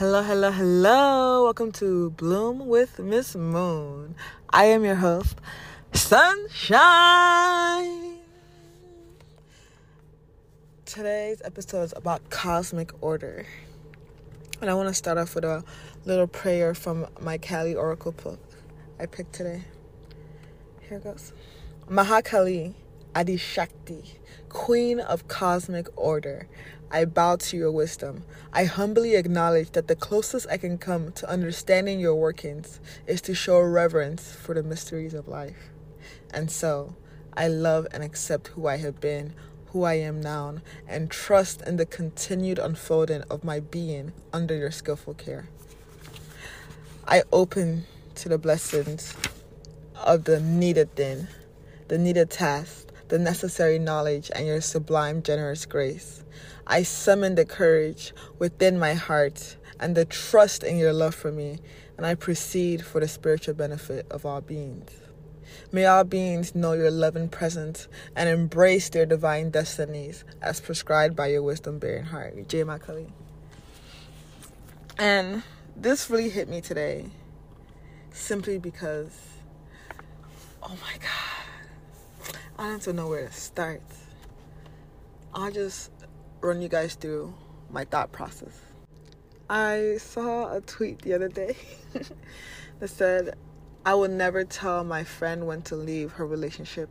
Hello, hello, hello. Welcome to Bloom with Miss Moon. I am your host, Sunshine. Today's episode is about cosmic order. And I want to start off with a little prayer from my Kali Oracle book I picked today. Here it goes. Mahakali Adi Shakti, Queen of Cosmic Order, I bow to your wisdom. I humbly acknowledge that the closest I can come to understanding your workings is to show reverence for the mysteries of life. And so, I love and accept who I have been, who I am now, and trust in the continued unfolding of my being under your skillful care. I open to the blessings of the needed thing, the needed task, the necessary knowledge, and your sublime, generous grace. I summon the courage within my heart and the trust in your love for me, and I proceed for the spiritual benefit of all beings. May all beings know your loving presence and embrace their divine destinies as prescribed by your wisdom bearing heart. Jai Ma Kali. And this really hit me today simply because, oh my God, I don't even know where to start. I'll just run you guys through my thought process. I saw a tweet the other day that said, I will never tell my friend when to leave her relationship.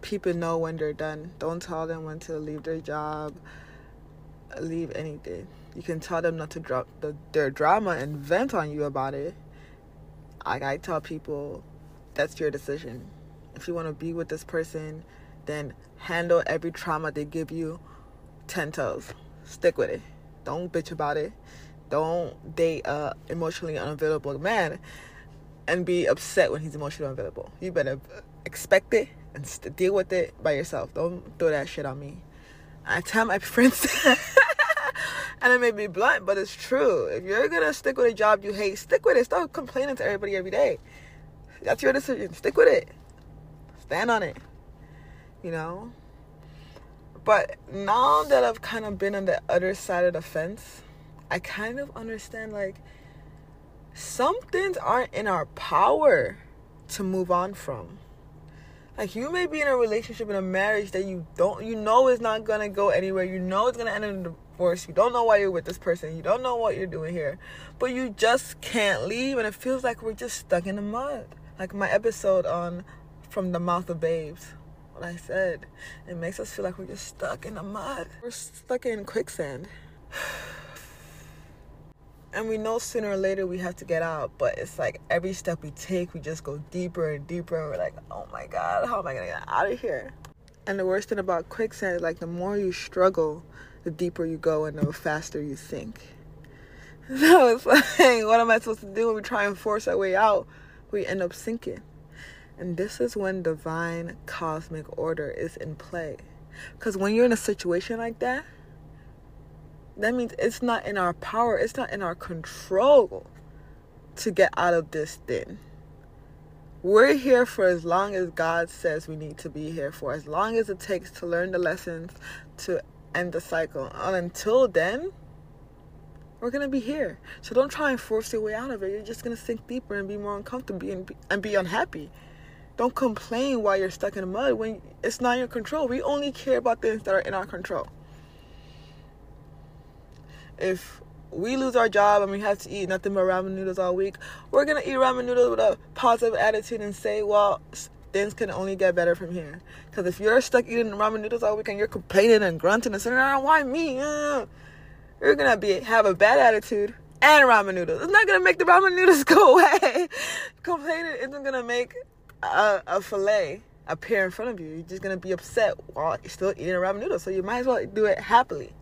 People know when they're done. Don't tell them when to leave their job, leave anything. You can tell them not to drop the, their drama and vent on you about it. Like I tell people, that's your decision. If you want to be with this person, then handle every trauma they give you 10 toes. Stick with it. Don't bitch about it. Don't date a emotionally unavailable man and be upset when he's emotionally unavailable. You better expect it and st- deal with it by yourself. Don't throw that shit on me. I tell my friends, and it may be blunt, but it's true. If you're gonna stick with a job you hate, stick with it. Stop complaining to everybody every day. That's your decision. Stick with it. Stand on it. You know? But now that I've kind of been on the other side of the fence, I kind of understand like some things aren't in our power to move on from. Like you may be in a relationship in a marriage that you don't you know is not gonna go anywhere. You know it's gonna end in a divorce. You don't know why you're with this person. You don't know what you're doing here. But you just can't leave and it feels like we're just stuck in the mud. Like my episode on From the Mouth of Babes what I said. It makes us feel like we're just stuck in the mud. We're stuck in quicksand. And we know sooner or later we have to get out, but it's like every step we take, we just go deeper and deeper. And we're like, oh my God, how am I gonna get out of here? And the worst thing about quicksand is like the more you struggle, the deeper you go and the faster you sink. So it's like, what am I supposed to do when we try and force our way out? We end up sinking. And this is when divine cosmic order is in play. Because when you're in a situation like that, that means it's not in our power, it's not in our control to get out of this thing. We're here for as long as God says we need to be here for, as long as it takes to learn the lessons to end the cycle. And until then, we're gonna be here. So don't try and force your way out of it. You're just gonna sink deeper and be more uncomfortable and be, and be unhappy. Don't complain while you're stuck in the mud when it's not in your control. We only care about things that are in our control. If we lose our job and we have to eat nothing but ramen noodles all week, we're gonna eat ramen noodles with a positive attitude and say, well, things can only get better from here. Because if you're stuck eating ramen noodles all week and you're complaining and grunting and saying, why me? Uh, you're gonna be have a bad attitude and ramen noodles. It's not gonna make the ramen noodles go away. Complaining isn't gonna make a, a fillet appear in front of you. You're just gonna be upset while you're still eating a ramen noodle. So you might as well do it happily,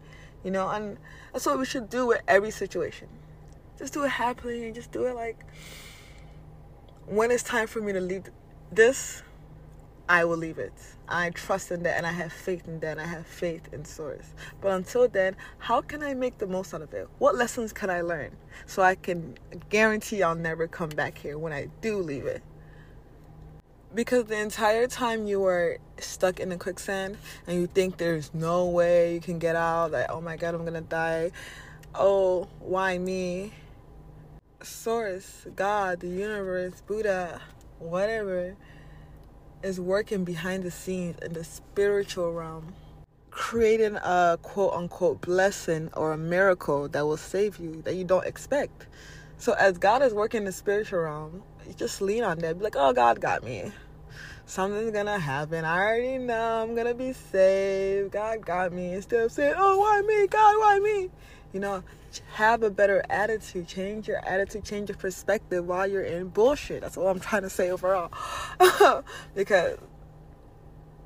you know. And that's what we should do with every situation. Just do it happily and just do it like when it's time for me to leave this, I will leave it. I trust in that and I have faith in that I have faith in source. But until then, how can I make the most out of it? What lessons can I learn so I can guarantee I'll never come back here when I do leave it? Because the entire time you are stuck in the quicksand and you think there's no way you can get out like oh my god i'm gonna die oh why me source, God, the universe, Buddha, whatever, is working behind the scenes in the spiritual realm, creating a quote unquote blessing or a miracle that will save you that you don't expect. So as God is working in the spiritual realm, you just lean on that. Be like, oh, God got me. Something's gonna happen. I already know I'm gonna be saved. God got me. Instead of saying, oh, why me? God, why me? You know, have a better attitude. Change your attitude, change your perspective while you're in bullshit. That's all I'm trying to say overall. because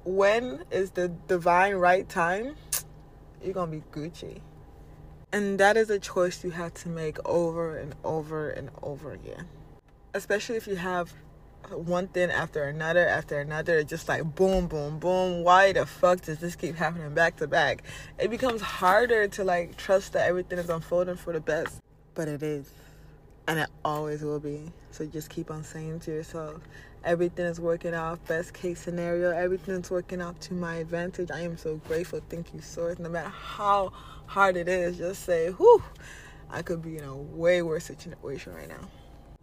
when is the divine right time, you're gonna be Gucci. And that is a choice you have to make over and over and over again. Especially if you have one thing after another after another, just like boom, boom, boom. Why the fuck does this keep happening back to back? It becomes harder to like trust that everything is unfolding for the best. But it is. And it always will be. So just keep on saying to yourself, everything is working out, best case scenario, everything is working out to my advantage. I am so grateful. Thank you, Source. No matter how hard it is, just say, whew, I could be in a way worse situation right now.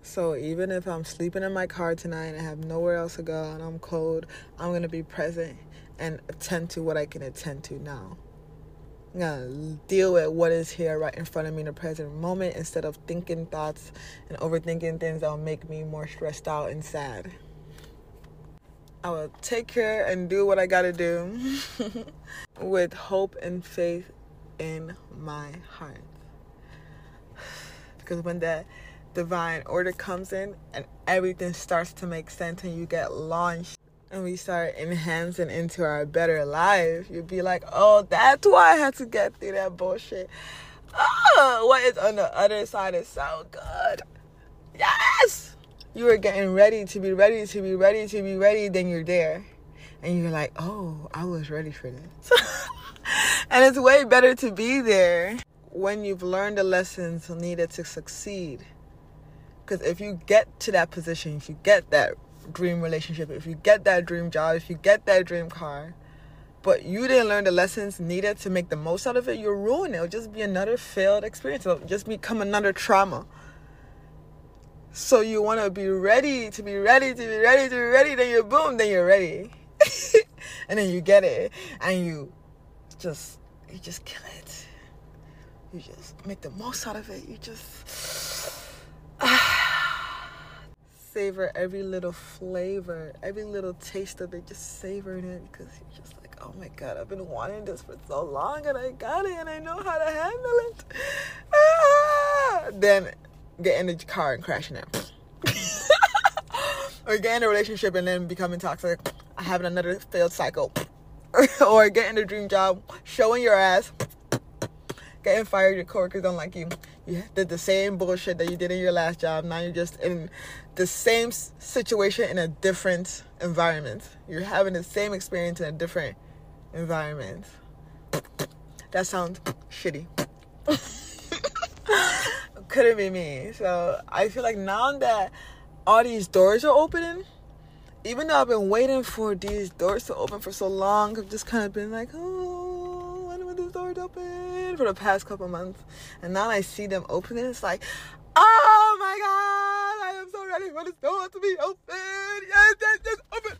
So even if I'm sleeping in my car tonight and I have nowhere else to go and I'm cold, I'm gonna be present and attend to what I can attend to now. I'm gonna deal with what is here right in front of me in the present moment instead of thinking thoughts and overthinking things that will make me more stressed out and sad. I will take care and do what I gotta do with hope and faith in my heart. Because when that divine order comes in and everything starts to make sense and you get launched and we start enhancing into our better life, you'd be like, oh, that's why I had to get through that bullshit. Oh, what is on the other side is so good. You are getting ready to be ready to be ready to be ready, then you're there. And you're like, oh, I was ready for this. and it's way better to be there when you've learned the lessons needed to succeed. Because if you get to that position, if you get that dream relationship, if you get that dream job, if you get that dream car, but you didn't learn the lessons needed to make the most out of it, you're ruining it. It'll just be another failed experience. It'll just become another trauma. So you want to be ready to be ready to be ready to be ready. Then you boom, then you're ready, and then you get it, and you just you just kill it. You just make the most out of it. You just savor every little flavor, every little taste of it. Just savoring it because you're just like, oh my god, I've been wanting this for so long, and I got it, and I know how to handle it. Ah! Then get in the car and crashing it. or get in a relationship and then becoming toxic, having another failed cycle. or getting a dream job, showing your ass, getting fired, your coworkers don't like you. You did the same bullshit that you did in your last job. Now you're just in the same situation in a different environment. You're having the same experience in a different environment. That sounds shitty. couldn't be me. So I feel like now that all these doors are opening, even though I've been waiting for these doors to open for so long, I've just kind of been like, oh, when will these doors open for the past couple months, and now I see them opening. It's like, oh my god, I am so ready for this door to be open. Yes, yes, yes, open.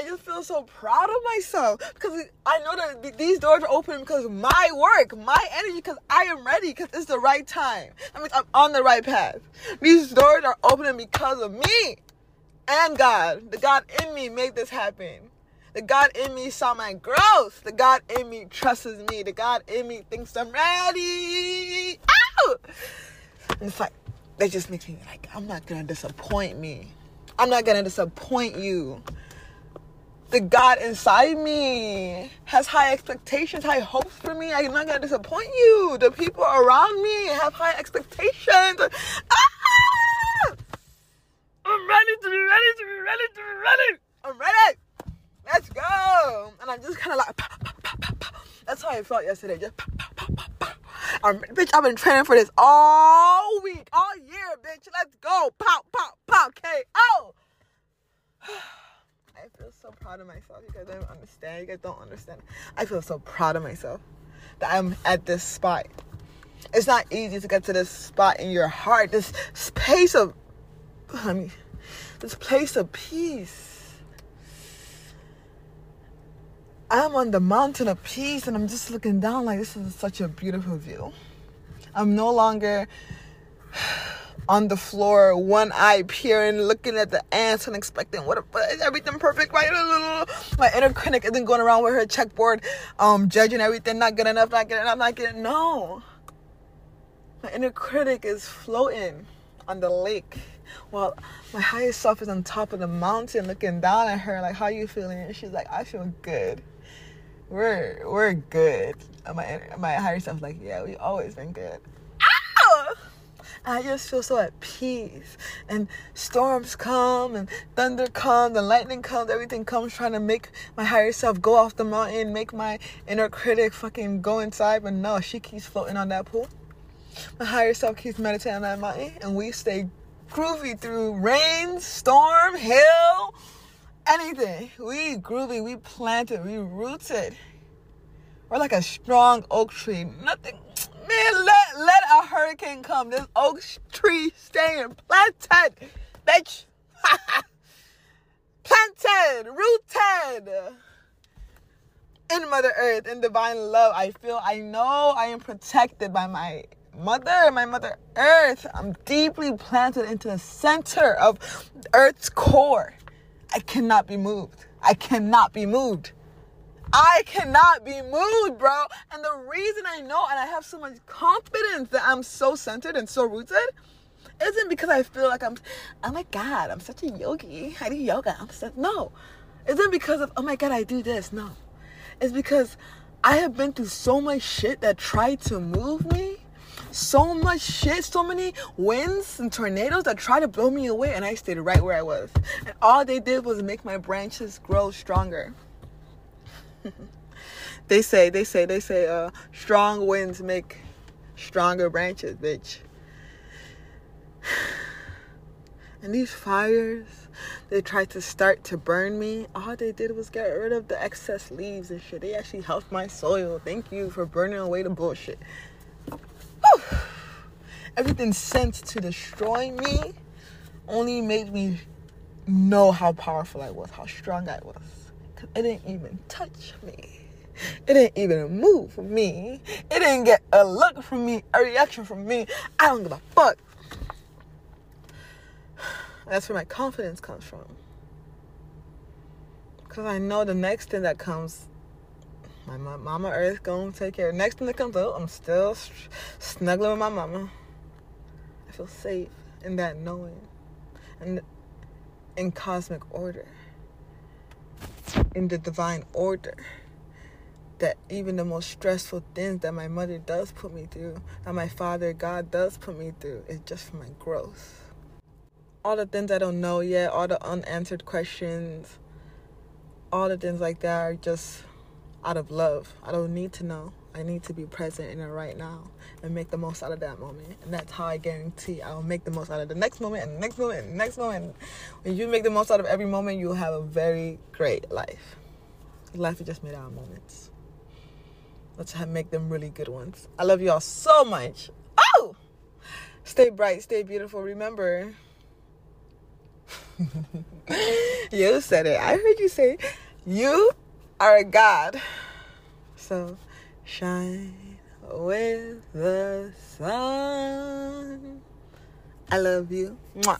I just feel so proud of myself because I know that these doors are open because my work, my energy, because I am ready, because it's the right time. That means I'm on the right path. These doors are opening because of me and God. The God in me made this happen. The God in me saw my growth. The God in me trusts me. The God in me thinks I'm ready. Ow! And it's like, that just makes me like, I'm not gonna disappoint me. I'm not gonna disappoint you. The God inside me has high expectations, high hopes for me. I'm not gonna disappoint you. The people around me have high expectations. Ah! I'm ready to be ready to be ready to be ready. I'm ready. Let's go. And I'm just kind of like, pow, pow, pow, that's how I felt yesterday. Just um, bitch, I've been training for this all week, all year, bitch. Let's go. Pow, pow, pow, KO. So proud of myself. You guys don't understand. You guys don't understand. I feel so proud of myself that I'm at this spot. It's not easy to get to this spot in your heart, this space of, I mean, this place of peace. I'm on the mountain of peace and I'm just looking down like this is such a beautiful view. I'm no longer on the floor, one eye peering, looking at the ants and expecting what is everything perfect, right? My inner critic isn't going around with her checkboard, um, judging everything not good enough, not good enough, not good. No, my inner critic is floating on the lake while my higher self is on top of the mountain looking down at her like how you feeling and she's like i feel good we're we're good and my my higher self's like yeah we always been good! I just feel so at peace. And storms come, and thunder comes, and lightning comes, everything comes trying to make my higher self go off the mountain, make my inner critic fucking go inside. But no, she keeps floating on that pool. My higher self keeps meditating on that mountain, and we stay groovy through rain, storm, hail, anything. We groovy, we planted, we rooted. We're like a strong oak tree. Nothing, man. Let a hurricane come. This oak tree staying planted, bitch. planted, rooted in Mother Earth, in divine love. I feel, I know, I am protected by my mother, my mother earth. I'm deeply planted into the center of earth's core. I cannot be moved. I cannot be moved. I cannot be moved, bro. And the reason I know and I have so much confidence that I'm so centered and so rooted isn't because I feel like I'm, oh my God, I'm such a yogi. I do yoga. I'm such, no. Isn't because of, oh my God, I do this. No. It's because I have been through so much shit that tried to move me so much shit, so many winds and tornadoes that tried to blow me away, and I stayed right where I was. And all they did was make my branches grow stronger. They say, they say, they say, uh, strong winds make stronger branches, bitch. And these fires, they tried to start to burn me. All they did was get rid of the excess leaves and shit. They actually helped my soil. Thank you for burning away the bullshit everything sent to destroy me only made me know how powerful I was, how strong I was. It didn't even touch me. It didn't even move for me. It didn't get a look from me, a reaction from me. I don't give a fuck. That's where my confidence comes from. Because I know the next thing that comes my mama Earth gonna take care. Next thing that comes up, I'm still snuggling with my mama. I feel safe in that knowing, and in cosmic order, in the divine order. That even the most stressful things that my mother does put me through, that my father God does put me through, is just for my growth. All the things I don't know yet, all the unanswered questions, all the things like that are just out of love. I don't need to know. I need to be present in it right now and make the most out of that moment. And that's how I guarantee I will make the most out of the next moment and the next moment and the next moment. When you make the most out of every moment, you'll have a very great life. Life is just made out of moments. Let's make them really good ones. I love you all so much. Oh! Stay bright, stay beautiful. Remember, you said it. I heard you say, you are a God. So shine with the sun. I love you. Mwah.